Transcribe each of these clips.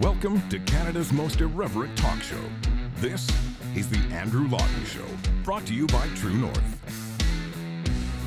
Welcome to Canada's most irreverent talk show. This is The Andrew Lawton Show, brought to you by True North.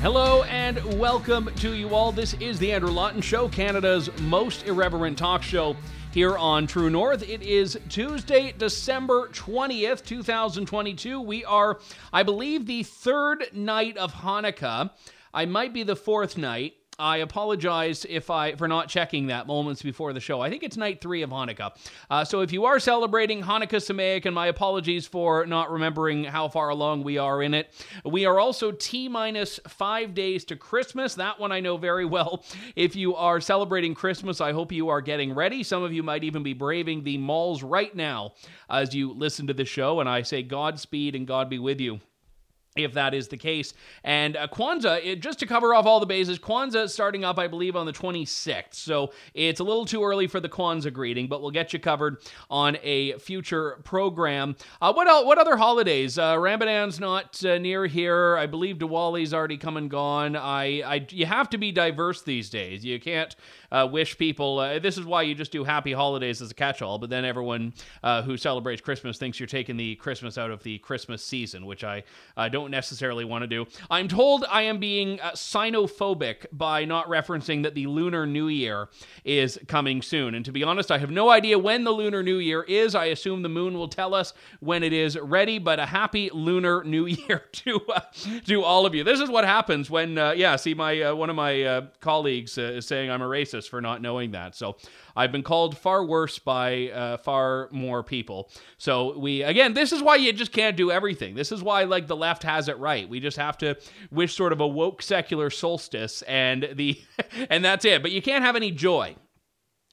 Hello and welcome to you all. This is The Andrew Lawton Show, Canada's most irreverent talk show here on True North. It is Tuesday, December 20th, 2022. We are, I believe, the third night of Hanukkah. I might be the fourth night. I apologize if I for not checking that moments before the show. I think it's night three of Hanukkah. Uh, so if you are celebrating Hanukkah Sameach, and my apologies for not remembering how far along we are in it. We are also T minus five days to Christmas. That one I know very well. If you are celebrating Christmas, I hope you are getting ready. Some of you might even be braving the malls right now as you listen to the show. And I say Godspeed and God be with you if that is the case. And uh, Kwanzaa, it, just to cover off all the bases, Kwanzaa starting up, I believe, on the 26th. So it's a little too early for the Kwanzaa greeting, but we'll get you covered on a future program. Uh, what else, what other holidays? Uh, Ramadan's not uh, near here. I believe Diwali's already come and gone. I, I, you have to be diverse these days. You can't uh, wish people. Uh, this is why you just do happy holidays as a catch-all. But then everyone uh, who celebrates Christmas thinks you're taking the Christmas out of the Christmas season, which I uh, don't necessarily want to do. I'm told I am being uh, sinophobic by not referencing that the Lunar New Year is coming soon. And to be honest, I have no idea when the Lunar New Year is. I assume the moon will tell us when it is ready. But a happy Lunar New Year to uh, to all of you. This is what happens when, yeah. See, my one of my colleagues is saying I'm a racist for not knowing that. So I've been called far worse by uh, far more people. So we again, this is why you just can't do everything. This is why like the left has it right. We just have to wish sort of a woke secular solstice and the and that's it. But you can't have any joy.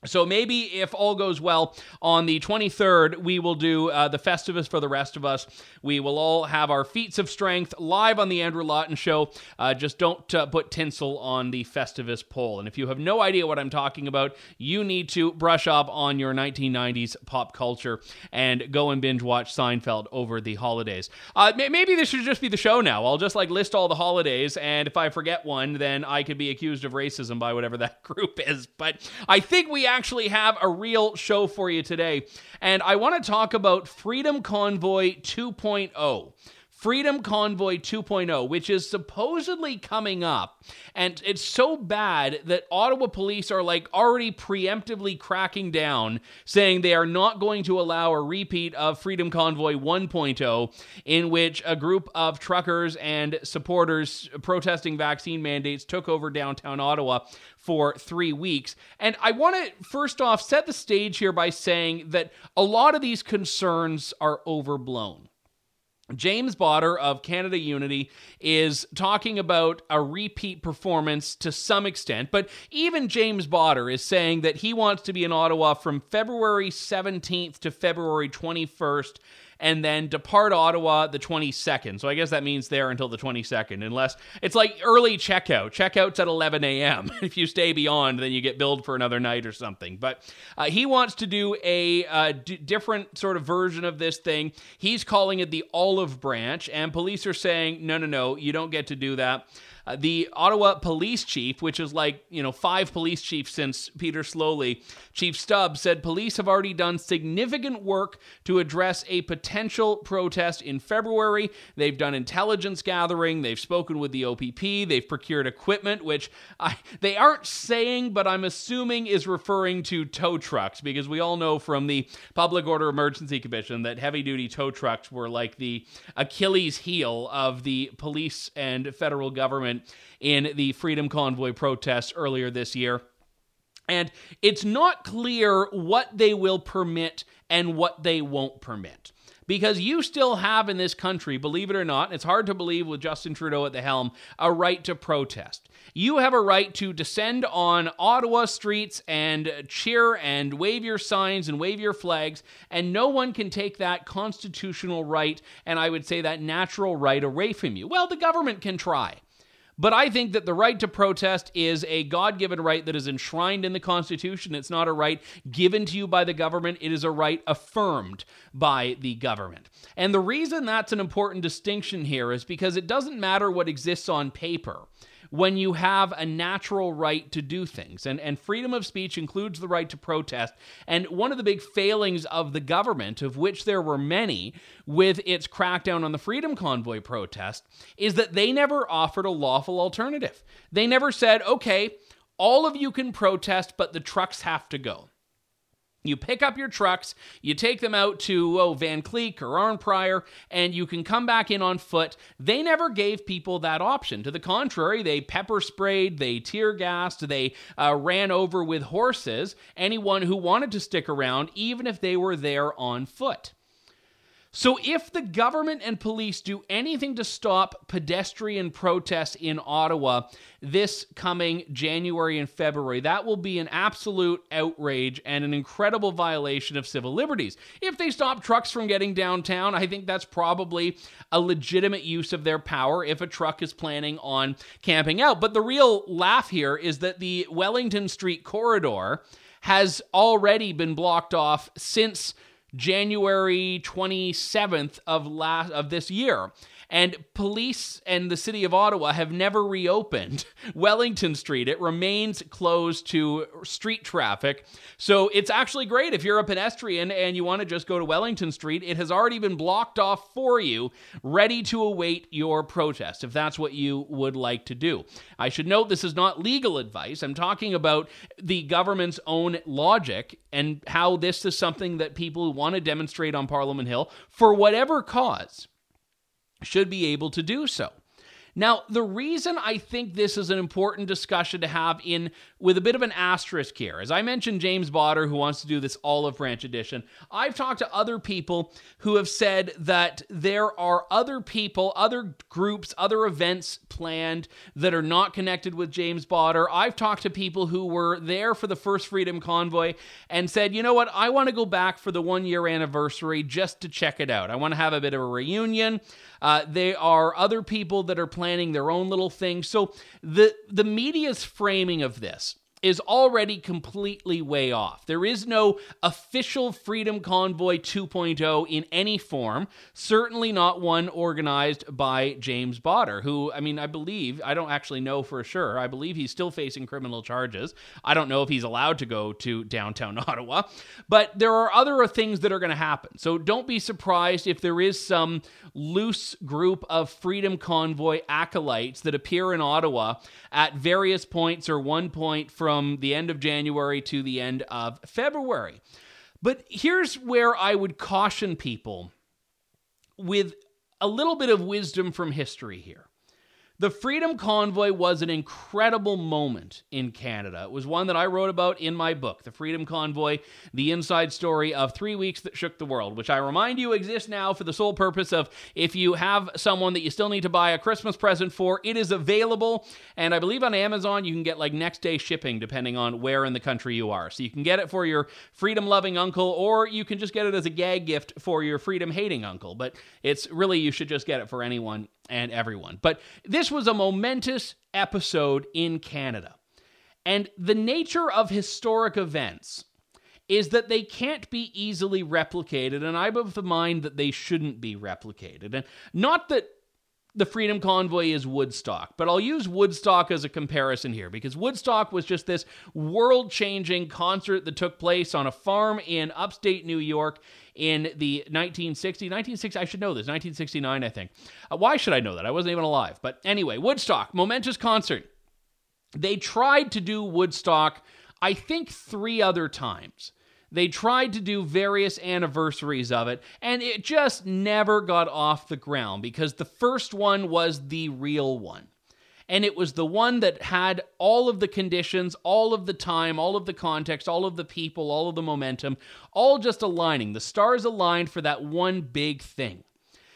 So maybe if all goes well on the 23rd, we will do uh, the Festivus for the rest of us. We will all have our feats of strength live on the Andrew Lawton Show. Uh, just don't uh, put tinsel on the Festivus pole. And if you have no idea what I'm talking about, you need to brush up on your 1990s pop culture and go and binge watch Seinfeld over the holidays. Uh, maybe this should just be the show now. I'll just like list all the holidays, and if I forget one, then I could be accused of racism by whatever that group is. But I think we actually have a real show for you today. And I want to talk about Freedom Convoy 2.0. Freedom Convoy 2.0, which is supposedly coming up. And it's so bad that Ottawa police are like already preemptively cracking down, saying they are not going to allow a repeat of Freedom Convoy 1.0, in which a group of truckers and supporters protesting vaccine mandates took over downtown Ottawa for three weeks. And I want to first off set the stage here by saying that a lot of these concerns are overblown. James Bauder of Canada Unity is talking about a repeat performance to some extent, but even James Bauder is saying that he wants to be in Ottawa from February 17th to February 21st and then depart Ottawa the 22nd. So I guess that means there until the 22nd, unless it's like early checkout. Checkout's at 11 a.m. if you stay beyond, then you get billed for another night or something. But uh, he wants to do a uh, different sort of version of this thing. He's calling it the olive branch, and police are saying, no, no, no, you don't get to do that. Uh, the Ottawa police chief, which is like, you know, five police chiefs since Peter Sloly, Chief Stubbs said police have already done significant work to address a potential protest in February. They've done intelligence gathering, they've spoken with the OPP, they've procured equipment, which I, they aren't saying, but I'm assuming is referring to tow trucks, because we all know from the Public Order Emergency Commission that heavy duty tow trucks were like the Achilles heel of the police and federal government in the Freedom Convoy protests earlier this year. And it's not clear what they will permit and what they won't permit. Because you still have in this country, believe it or not, it's hard to believe with Justin Trudeau at the helm, a right to protest. You have a right to descend on Ottawa streets and cheer and wave your signs and wave your flags, and no one can take that constitutional right and I would say that natural right away from you. Well, the government can try. But I think that the right to protest is a God given right that is enshrined in the Constitution. It's not a right given to you by the government, it is a right affirmed by the government. And the reason that's an important distinction here is because it doesn't matter what exists on paper when you have a natural right to do things. And, and freedom of speech includes the right to protest. And one of the big failings of the government, of which there were many with its crackdown on the Freedom Convoy protest, is that they never offered a lawful alternative. They never said, okay, all of you can protest, but the trucks have to go. You pick up your trucks, you take them out to oh, Vankleek or Arnprior, and you can come back in on foot. They never gave people that option. To the contrary, they pepper sprayed, they tear gassed, they uh, ran over with horses anyone who wanted to stick around, even if they were there on foot. So, if the government and police do anything to stop pedestrian protests in Ottawa this coming January and February, that will be an absolute outrage and an incredible violation of civil liberties. If they stop trucks from getting downtown, I think that's probably a legitimate use of their power if a truck is planning on camping out. But the real laugh here is that the Wellington Street corridor has already been blocked off since January 27th of last of this year. And police and the city of Ottawa have never reopened Wellington Street. It remains closed to street traffic. So it's actually great if you're a pedestrian and you want to just go to Wellington Street. It has already been blocked off for you, ready to await your protest, if that's what you would like to do. I should note this is not legal advice. I'm talking about the government's own logic and how this is something that people who want to demonstrate on Parliament Hill, for whatever cause, should be able to do so. Now, the reason I think this is an important discussion to have in with a bit of an asterisk here, as I mentioned James Bauder, who wants to do this olive branch edition, I've talked to other people who have said that there are other people, other groups, other events planned that are not connected with James Bauder. I've talked to people who were there for the first Freedom Convoy and said, you know what, I want to go back for the one year anniversary just to check it out. I want to have a bit of a reunion. Uh, there are other people that are planning their own little thing. So the the media's framing of this is already completely way off. There is no official Freedom Convoy 2.0 in any form, certainly not one organized by James Bauder, who, I mean, I believe, I don't actually know for sure, I believe he's still facing criminal charges. I don't know if he's allowed to go to downtown Ottawa, but there are other things that are going to happen. So don't be surprised if there is some loose group of Freedom Convoy acolytes that appear in Ottawa at various points or one point from from the end of January to the end of February. But here's where I would caution people with a little bit of wisdom from history here. The Freedom Convoy was an incredible moment in Canada. It was one that I wrote about in my book, The Freedom Convoy The Inside Story of Three Weeks That Shook the World, which I remind you exists now for the sole purpose of if you have someone that you still need to buy a Christmas present for, it is available. And I believe on Amazon you can get like next day shipping depending on where in the country you are. So you can get it for your freedom loving uncle, or you can just get it as a gag gift for your freedom hating uncle. But it's really, you should just get it for anyone and everyone. But this was a momentous episode in Canada. And the nature of historic events is that they can't be easily replicated, and I'm of the mind that they shouldn't be replicated. And not that the Freedom Convoy is Woodstock, but I'll use Woodstock as a comparison here because Woodstock was just this world changing concert that took place on a farm in upstate New York in the 1960, 1960, I should know this, 1969, I think. Uh, why should I know that? I wasn't even alive. But anyway, Woodstock, momentous concert. They tried to do Woodstock, I think, three other times. They tried to do various anniversaries of it, and it just never got off the ground because the first one was the real one. And it was the one that had all of the conditions, all of the time, all of the context, all of the people, all of the momentum, all just aligning. The stars aligned for that one big thing.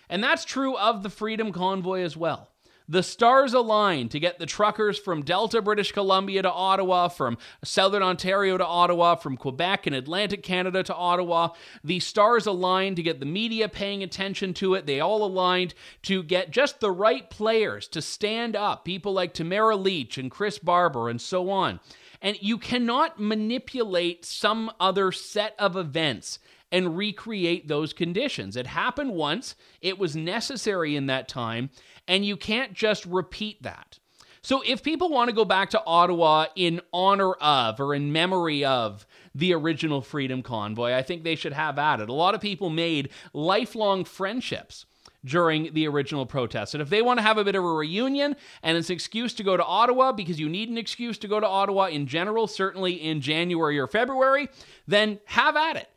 And that's true of the Freedom Convoy as well. The stars aligned to get the truckers from Delta, British Columbia to Ottawa, from Southern Ontario to Ottawa, from Quebec and Atlantic Canada to Ottawa. The stars aligned to get the media paying attention to it. They all aligned to get just the right players to stand up, people like Tamara Lich and Chris Barber and so on. And you cannot manipulate some other set of events and recreate those conditions. It happened once, it was necessary in that time, and you can't just repeat that. So if people want to go back to Ottawa in honor of or in memory of the original Freedom Convoy, I think they should have at it. A lot of people made lifelong friendships during the original protest. And if they want to have a bit of a reunion and it's an excuse to go to Ottawa because you need an excuse to go to Ottawa in general, certainly in January or February, then have at it.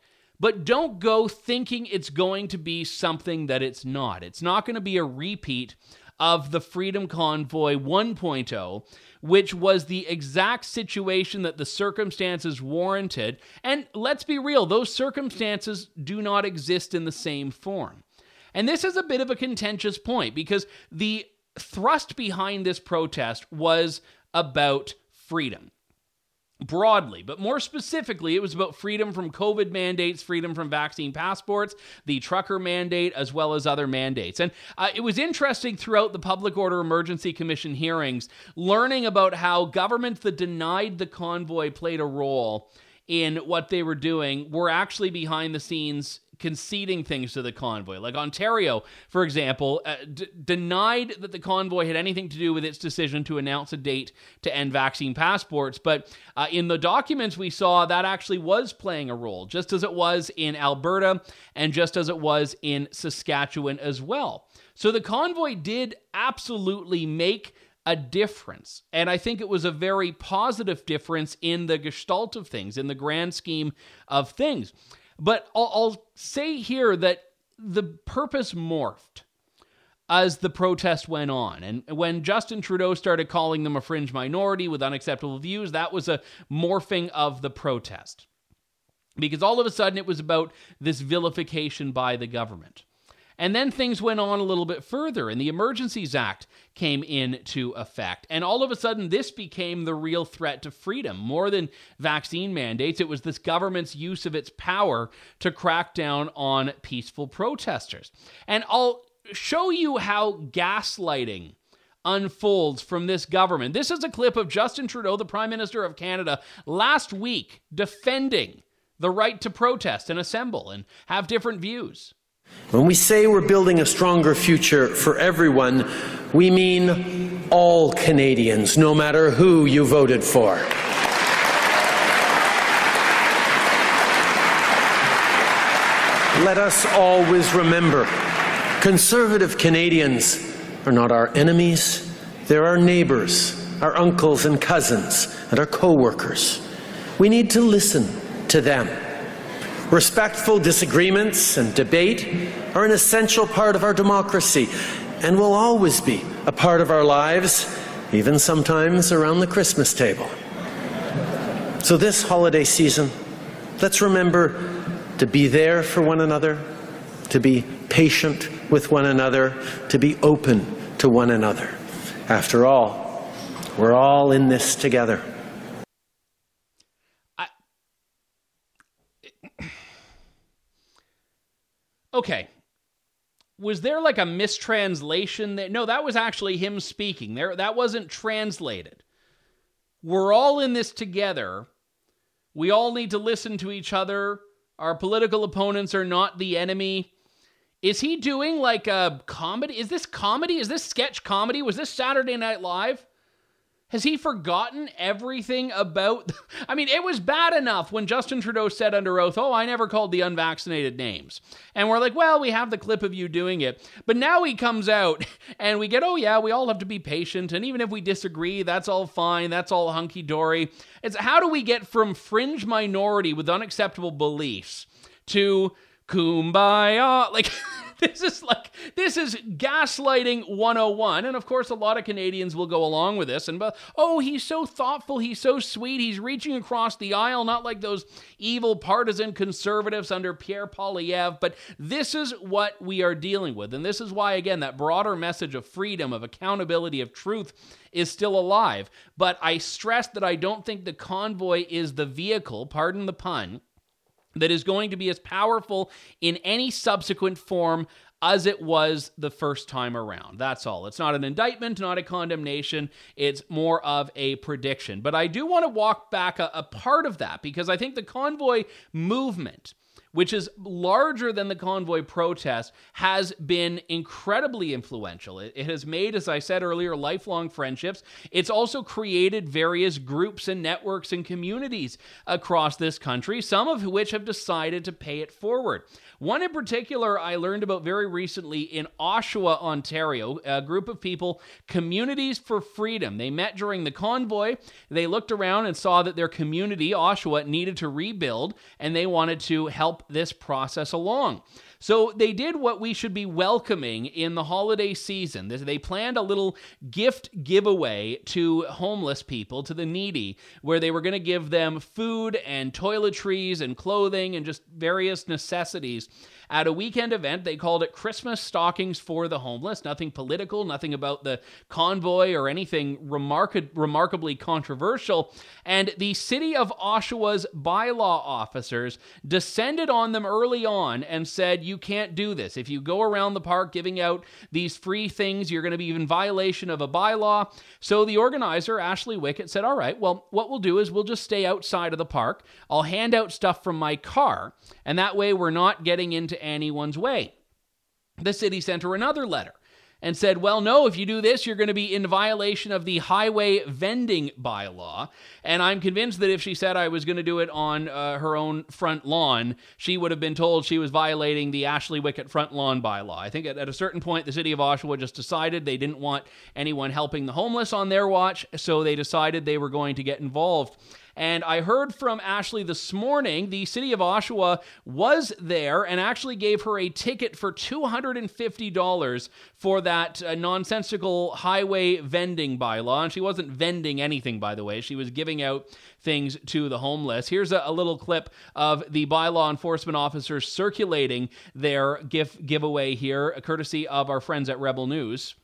But don't go thinking it's going to be something that it's not. It's not going to be a repeat of the Freedom Convoy 1.0, which was the exact situation that the circumstances warranted. And let's be real, those circumstances do not exist in the same form. And this is a bit of a contentious point because the thrust behind this protest was about freedom broadly, but more specifically, it was about freedom from COVID mandates, freedom from vaccine passports, the trucker mandate, as well as other mandates. And uh, it was interesting throughout the Public Order Emergency Commission hearings learning about how governments that denied the convoy played a role in what they were doing were actually behind the scenes conceding things to the convoy. Like Ontario, for example, uh, d- denied that the convoy had anything to do with its decision to announce a date to end vaccine passports. But uh, in the documents we saw, that actually was playing a role, just as it was in Alberta and just as it was in Saskatchewan as well. So the convoy did absolutely make a difference. And I think it was a very positive difference in the gestalt of things, in the grand scheme of things. But I'll, I'll say here that the purpose morphed as the protest went on. And when Justin Trudeau started calling them a fringe minority with unacceptable views, that was a morphing of the protest. Because all of a sudden it was about this vilification by the government. And then things went on a little bit further, and the Emergencies Act came into effect. And all of a sudden, this became the real threat to freedom. More than vaccine mandates, it was this government's use of its power to crack down on peaceful protesters. And I'll show you how gaslighting unfolds from this government. This is a clip of Justin Trudeau, the Prime Minister of Canada, last week defending the right to protest and assemble and have different views. When we say we're building a stronger future for everyone, we mean all Canadians, no matter who you voted for. Let us always remember conservative Canadians are not our enemies, they're our neighbors, our uncles and cousins, and our co workers. We need to listen to them. Respectful disagreements and debate are an essential part of our democracy and will always be a part of our lives, even sometimes around the Christmas table. So, this holiday season, let's remember to be there for one another, to be patient with one another, to be open to one another. After all, we're all in this together. Okay. Was there like a mistranslation that no, that was actually him speaking. There that wasn't translated. We're all in this together. We all need to listen to each other. Our political opponents are not the enemy. Is he doing like a comedy? Is this comedy? Is this sketch comedy? Was this Saturday Night Live? Has he forgotten everything about? I mean, it was bad enough when Justin Trudeau said under oath, Oh, I never called the unvaccinated names. And we're like, Well, we have the clip of you doing it. But now he comes out and we get, Oh, yeah, we all have to be patient. And even if we disagree, that's all fine. That's all hunky dory. It's how do we get from fringe minority with unacceptable beliefs to kumbaya? Like, this is like this is gaslighting 101 and of course a lot of canadians will go along with this and but oh he's so thoughtful he's so sweet he's reaching across the aisle not like those evil partisan conservatives under pierre poilievre but this is what we are dealing with and this is why again that broader message of freedom of accountability of truth is still alive. But i stress that i don't think the convoy is the vehicle pardon the pun that is going to be as powerful in any subsequent form as it was the first time around. That's all. It's not an indictment, not a condemnation. It's more of a prediction. But I do want to walk back a, a part of that because I think the convoy movement which is larger than the convoy protest, has been incredibly influential. It, it, has made, as I said earlier, lifelong friendships. It's also created various groups and networks and communities across this country, some of which have decided to pay it forward. One in particular I learned about very recently in Oshawa, Ontario, a group of people, Communities for Freedom. They met during the convoy. They looked around and saw that their community, Oshawa, needed to rebuild, and they wanted to this process along. So they did what we should be welcoming in the holiday season. They planned a little gift giveaway to homeless people, to the needy, where they were going to give them food and toiletries and clothing and just various necessities at a weekend event. They called it Christmas Stockings for the Homeless. Nothing political, nothing about the convoy or anything remark- remarkably controversial. And the city of Oshawa's bylaw officers descended on them early on and said, You can't do this. If you go around the park giving out these free things, you're going to be in violation of a bylaw. So the organizer, Ashley Wickett, said, All right, well, what we'll do is we'll just stay outside of the park. I'll hand out stuff from my car, and that way we're not getting into anyone's way. The city sent her another letter and said, well, no, if you do this, you're going to be in violation of the highway vending bylaw. And I'm convinced that if she said I was going to do it on uh, her own front lawn, she would have been told she was violating the Ashley Wickett front lawn bylaw. I think at, at a certain point, the city of Oshawa just decided they didn't want anyone helping the homeless on their watch, so they decided they were going to get involved. And I heard from Ashley this morning, the city of Oshawa was there and actually gave her a ticket for $250 for that uh, nonsensical highway vending bylaw. And she wasn't vending anything, by the way, she was giving out things to the homeless. Here's a, a little clip of the bylaw enforcement officers circulating their gift giveaway here, courtesy of our friends at Rebel News.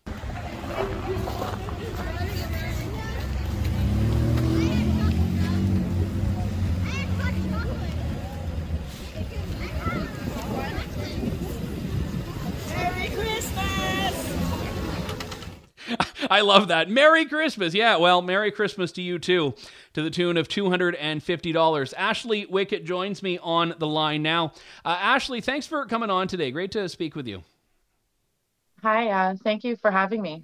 I love that. Merry Christmas. Yeah, well, Merry Christmas to you too, to the tune of $250. Ashley Wickett joins me on the line now. Uh, Ashley, thanks for coming on today. Great to speak with you. Hi, uh, thank you for having me.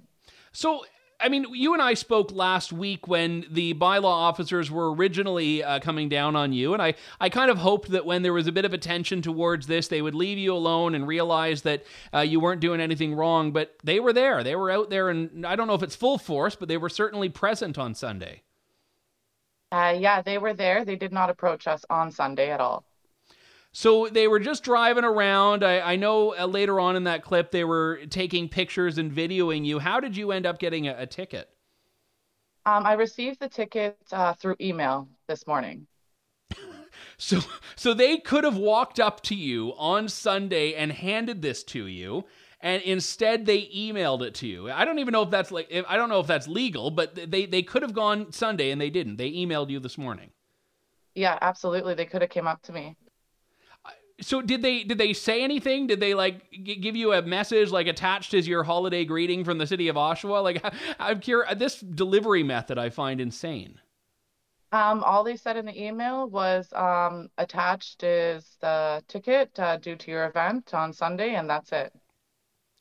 So, I mean, you and I spoke last week when the bylaw officers were originally uh, coming down on you, and I, I kind of hoped that when there was a bit of attention towards this, they would leave you alone and realize that uh, you weren't doing anything wrong. But they were there; they were out there, and I don't know if it's full force, but they were certainly present on Sunday. Uh, yeah, they were there. They did not approach us on Sunday at all. So they were just driving around. I, I know uh, later on in that clip they were taking pictures and videoing you. How did you end up getting a, a ticket? Um, I received the ticket uh, through email this morning. so, so they could have walked up to you on Sunday and handed this to you, and instead they emailed it to you. I don't even know if that's like if, I don't know if that's legal, but they they could have gone Sunday and they didn't. They emailed you this morning. Yeah, absolutely. They could have came up to me so did they did they say anything? Did they like g- give you a message like attached as your holiday greeting from the city of Oshawa? Like I'm curious. This delivery method I find insane. Um, all they said in the email was um, attached is the ticket uh, due to your event on Sunday, and that's it.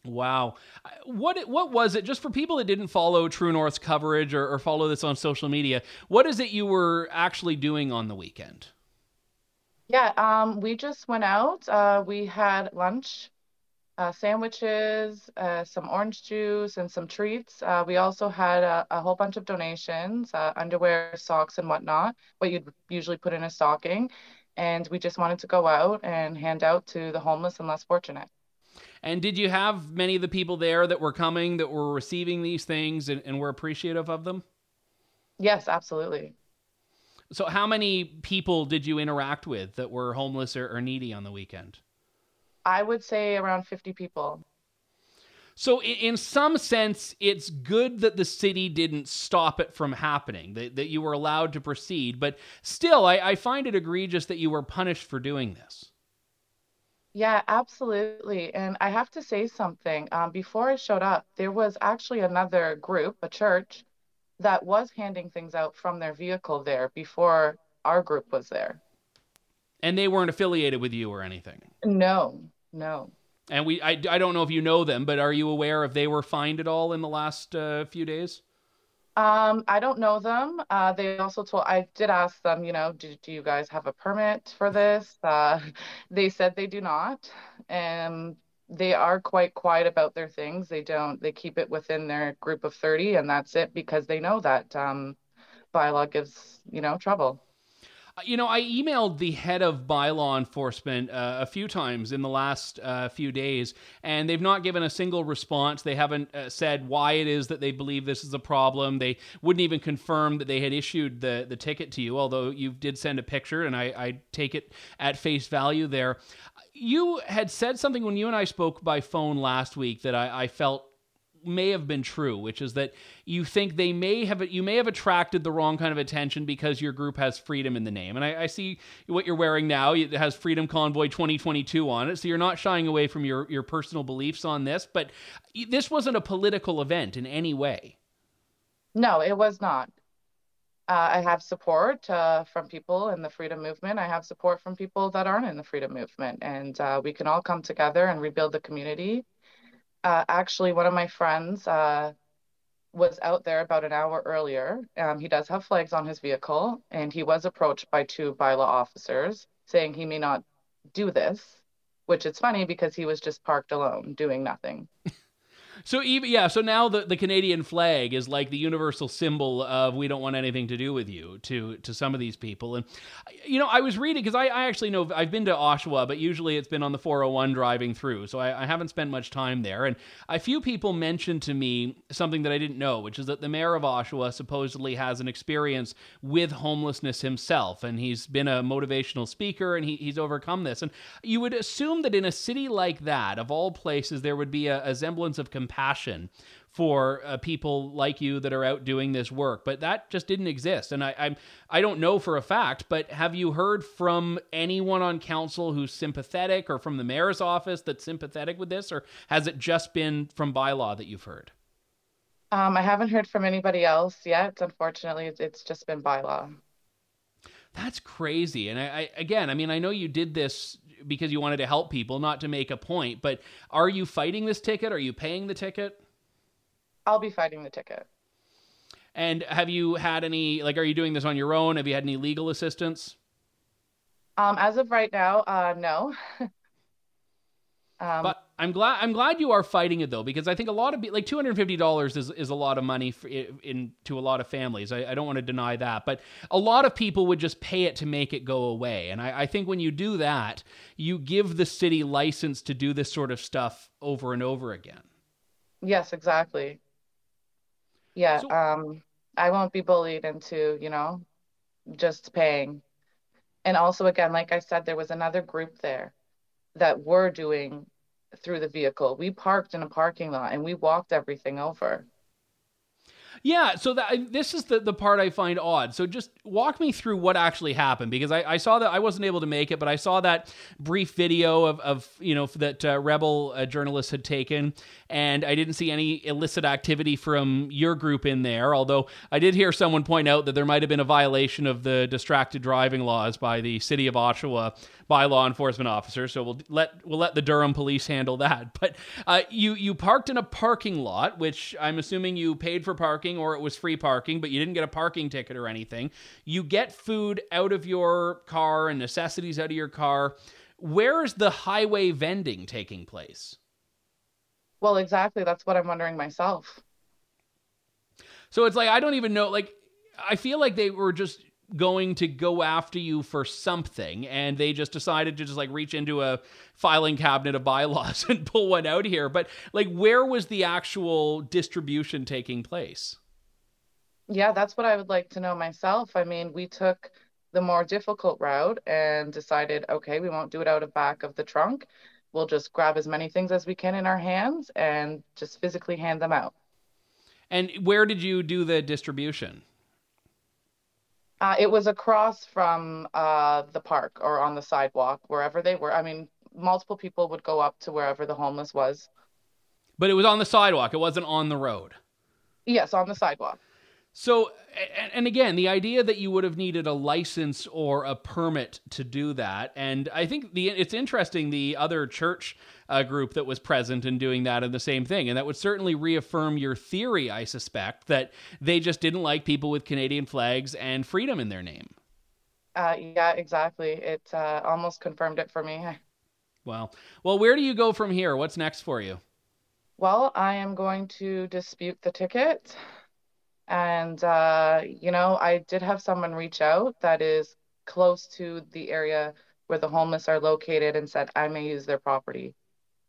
Wow, what what was it? Just for people that didn't follow True North's coverage or, or follow this on social media, what is it you were actually doing on the weekend? Yeah, um, we just went out. Uh, we had lunch, uh, sandwiches, uh, some orange juice, and some treats. Uh, we also had a, a whole bunch of donations, uh, underwear, socks, and whatnot, what you'd usually put in a stocking. And we just wanted to go out and hand out to the homeless and less fortunate. And did you have many of the people there that were coming that were receiving these things and, and were appreciative of them? Yes, absolutely. So, how many people did you interact with that were homeless or, or needy on the weekend? I would say around 50 people. So, in some sense, it's good that the city didn't stop it from happening, that, that you were allowed to proceed. But still, I, I find it egregious that you were punished for doing this. Yeah, absolutely. And I have to say something. Um, before I showed up, there was actually another group, a church, that was handing things out from their vehicle there before our group was there. And they weren't affiliated with you or anything? No, no. And we, I, I don't know if you know them, but are you aware if they were fined at all in the last uh, few days? Um, I don't know them. Uh, they also told I did ask them, you know, do, do you guys have a permit for this? Uh, they said they do not, and they are quite quiet about their things. They don't. They keep it within their group of thirty, and that's it because they know that um, bylaw gives you know trouble. Uh, you know, I emailed the head of bylaw enforcement uh, a few times in the last uh, few days, and they've not given a single response. They haven't uh, said why it is that they believe this is a problem. They wouldn't even confirm that they had issued the, the ticket to you, although you did send a picture, and I, I take it at face value there. You had said something when you and I spoke by phone last week that I, I felt may have been true, which is that you think they may have you may have attracted the wrong kind of attention because your group has freedom in the name. And I, I see what you're wearing now; it has Freedom Convoy 2022 on it, so you're not shying away from your your personal beliefs on this. But this wasn't a political event in any way. No, it was not. Uh, I have support uh, from people in the freedom movement. I have support from people that aren't in the freedom movement, and uh, we can all come together and rebuild the community uh, actually, one of my friends uh, was out there about an hour earlier. Um, he does have flags on his vehicle, and he was approached by two bylaw officers saying he may not do this, which is funny because he was just parked alone doing nothing. So even yeah, so now the, the Canadian flag is like the universal symbol of we don't want anything to do with you to to some of these people. And you know, I was reading because I, I actually know I've been to Oshawa, but usually it's been on the 401 driving through, so I, I haven't spent much time there. And a few people mentioned to me something that I didn't know, which is that the mayor of Oshawa supposedly has an experience with homelessness himself, and he's been a motivational speaker and he, he's overcome this. And you would assume that in a city like that, of all places, there would be a, a semblance of compassion compassion for uh, people like you that are out doing this work. But that just didn't exist. And I, I'm I don't know for a fact, but have you heard from anyone on council who's sympathetic, or from the mayor's office that's sympathetic with this, or has it just been from bylaw that you've heard? Um, I haven't heard from anybody else yet. Unfortunately, it's just been bylaw. That's crazy. And I, I, again, I mean, I know you did this because you wanted to help people, not to make a point. But are you fighting this ticket? Are you paying the ticket? I'll be fighting the ticket. And have you had any like? Are you doing this on your own? Have you had any legal assistance? Um, as of right now, uh, no. um, but I'm glad I'm glad you are fighting it though because I think a lot of like two hundred fifty dollars is is a lot of money for, in to a lot of families. I, I, don't want to deny that, but a lot of people would just pay it to make it go away. And I, I think when you do that, you give the city license to do this sort of stuff over and over again. Yes, exactly. Yeah, so, um, I won't be bullied into you know just paying. And also, again, like I said, there was another group there that were doing through the vehicle. We parked in a parking lot and we walked everything over. Yeah, so that this is the, the part I find odd. So just walk me through what actually happened because I, I saw that I wasn't able to make it, but I saw that brief video of, of you know that uh, Rebel uh, journalists had taken, and I didn't see any illicit activity from your group in there. Although I did hear someone point out that there might have been a violation of the distracted driving laws by the city of Oshawa by law enforcement officers. So we'll let we'll let the Durham police handle that. But uh, you you parked in a parking lot, which I'm assuming you paid for parking or it was free parking, but you didn't get a parking ticket or anything. You get food out of your car and necessities out of your car. Where is the highway vending taking place? Well, exactly. That's what I'm wondering myself. So it's like I don't even know. Like I feel like they were just going to go after you for something and they just decided to just like reach into a filing cabinet of bylaws and pull one out here but like where was the actual distribution taking place yeah that's what i would like to know myself i mean we took the more difficult route and decided okay we won't do it out of back of the trunk we'll just grab as many things as we can in our hands and just physically hand them out and where did you do the distribution uh, it was across from uh, the park or on the sidewalk, wherever they were. I mean, multiple people would go up to wherever the homeless was. But it was on the sidewalk. It wasn't on the road. Yes, on the sidewalk. So, and again, the idea that you would have needed a license or a permit to do that, and I think the it's interesting the other church uh, group that was present and doing that and the same thing, and that would certainly reaffirm your theory, I suspect, that they just didn't like people with Canadian flags and freedom in their name. Uh, yeah, exactly. It uh, almost confirmed it for me. Well, well, where do you go from here? What's next for you? Well, I am going to dispute the ticket. And, uh, you know, I did have someone reach out that is close to the area where the homeless are located and said I may use their property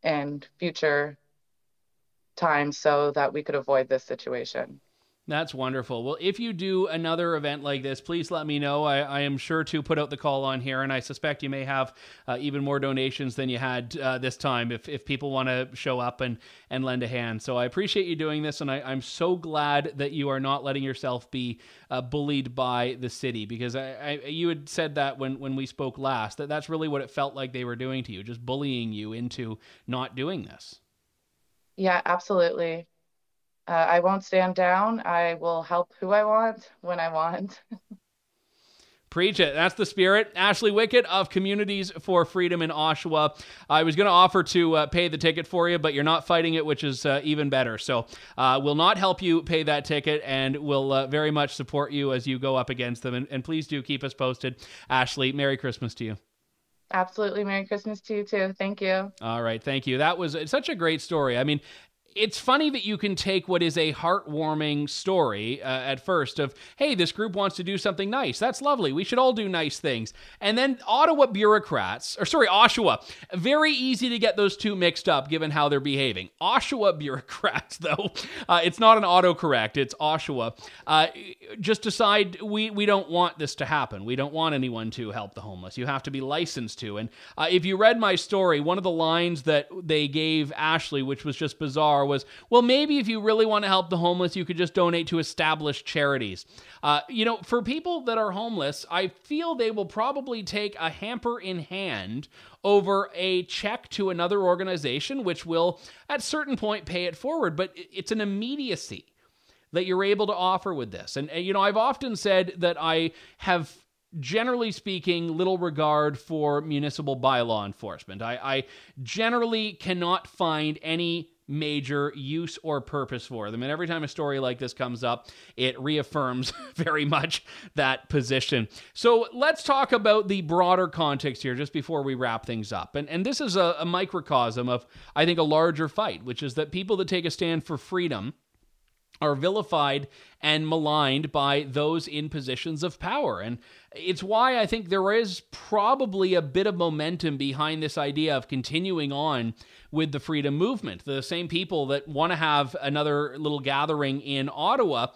in future times so that we could avoid this situation. That's wonderful. Well, if you do another event like this, please let me know. I, I am sure to put out the call on here, and I suspect you may have uh, even more donations than you had uh, this time if, if people want to show up and, and lend a hand. So I appreciate you doing this, and I, am so glad that you are not letting yourself be uh, bullied by the city because I, I, you had said that when, when we spoke last, that that's really what it felt like they were doing to you, just bullying you into not doing this. Yeah, absolutely. Uh, I won't stand down. I will help who I want when I want. Preach it. That's the spirit. Ashley Wickett of Communities for Freedom in Oshawa. I was going to offer to uh, pay the ticket for you, but you're not fighting it, which is uh, even better. So uh, we'll not help you pay that ticket, and we'll uh, very much support you as you go up against them. And, and please do keep us posted. Ashley, Merry Christmas to you. Absolutely. Merry Christmas to you too. Thank you. All right. Thank you. That was such a great story. I mean, it's funny that you can take what is a heartwarming story uh, at first of, hey, this group wants to do something nice. That's lovely. We should all do nice things. And then Ottawa bureaucrats, or sorry, Oshawa, very easy to get those two mixed up given how they're behaving. Oshawa bureaucrats, though, uh, it's not an autocorrect, it's Oshawa, uh, just decide we, we don't want this to happen. We don't want anyone to help the homeless. You have to be licensed to. And uh, if you read my story, one of the lines that they gave Ashley, which was just bizarre, was, well, maybe if you really want to help the homeless, you could just donate to established charities. Uh, you know, for people that are homeless, I feel they will probably take a hamper in hand over a check to another organization, which will at certain point pay it forward. But it's an immediacy that you're able to offer with this. And, you know, I've often said that I have generally speaking, little regard for municipal bylaw enforcement. I, I, generally cannot find any major use or purpose for them. And every time a story like this comes up, it reaffirms very much that position. So let's talk about the broader context here just before we wrap things up. And, and this is a, a microcosm of, I think, a larger fight, which is that people that take a stand for freedom are vilified and maligned by those in positions of power. And it's why I think there is probably a bit of momentum behind this idea of continuing on with the freedom movement. The same people that want to have another little gathering in Ottawa.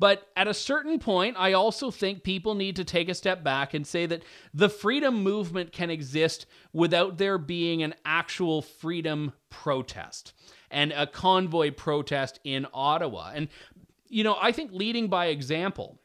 But at a certain point, I also think people need to take a step back and say that the freedom movement can exist without there being an actual freedom protest and a convoy protest in Ottawa. And, you know, I think leading by example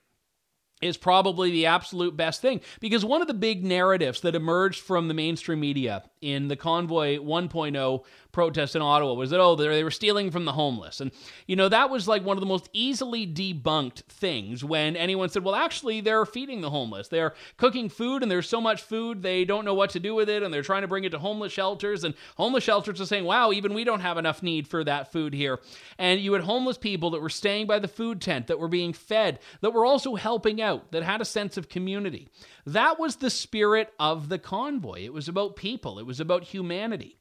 is probably the absolute best thing because one of the big narratives that emerged from the mainstream media in the Convoy 1.0 protest in Ottawa was that, oh, they were stealing from the homeless. And, you know, that was like one of the most easily debunked things when anyone said, well, actually, they're feeding the homeless. They're cooking food and there's so much food, they don't know what to do with it. And they're trying to bring it to homeless shelters. And homeless shelters are saying, wow, even we don't have enough need for that food here. And you had homeless people that were staying by the food tent, that were being fed, that were also helping out, that had a sense of community. That was the spirit of the convoy. It was about people, it was about humanity.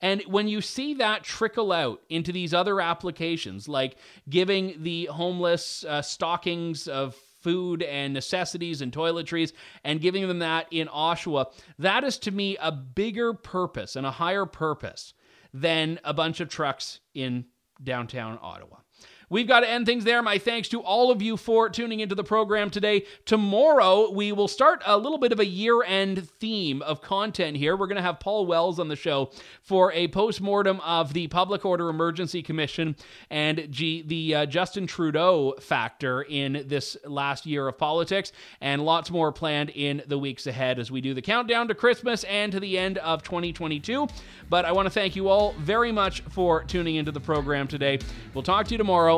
And when you see that trickle out into these other applications, like giving the homeless uh, stockings of food and necessities and toiletries and giving them that in Oshawa, that is to me a bigger purpose and a higher purpose than a bunch of trucks in downtown Ottawa. We've got to end things there. My thanks to all of you for tuning into the program today. Tomorrow, we will start a little bit of a year end theme of content here. We're going to have Paul Wells on the show for a post mortem of the Public Order Emergency Commission and G- the uh, Justin Trudeau factor in this last year of politics, and lots more planned in the weeks ahead as we do the countdown to Christmas and to the end of 2022. But I want to thank you all very much for tuning into the program today. We'll talk to you tomorrow.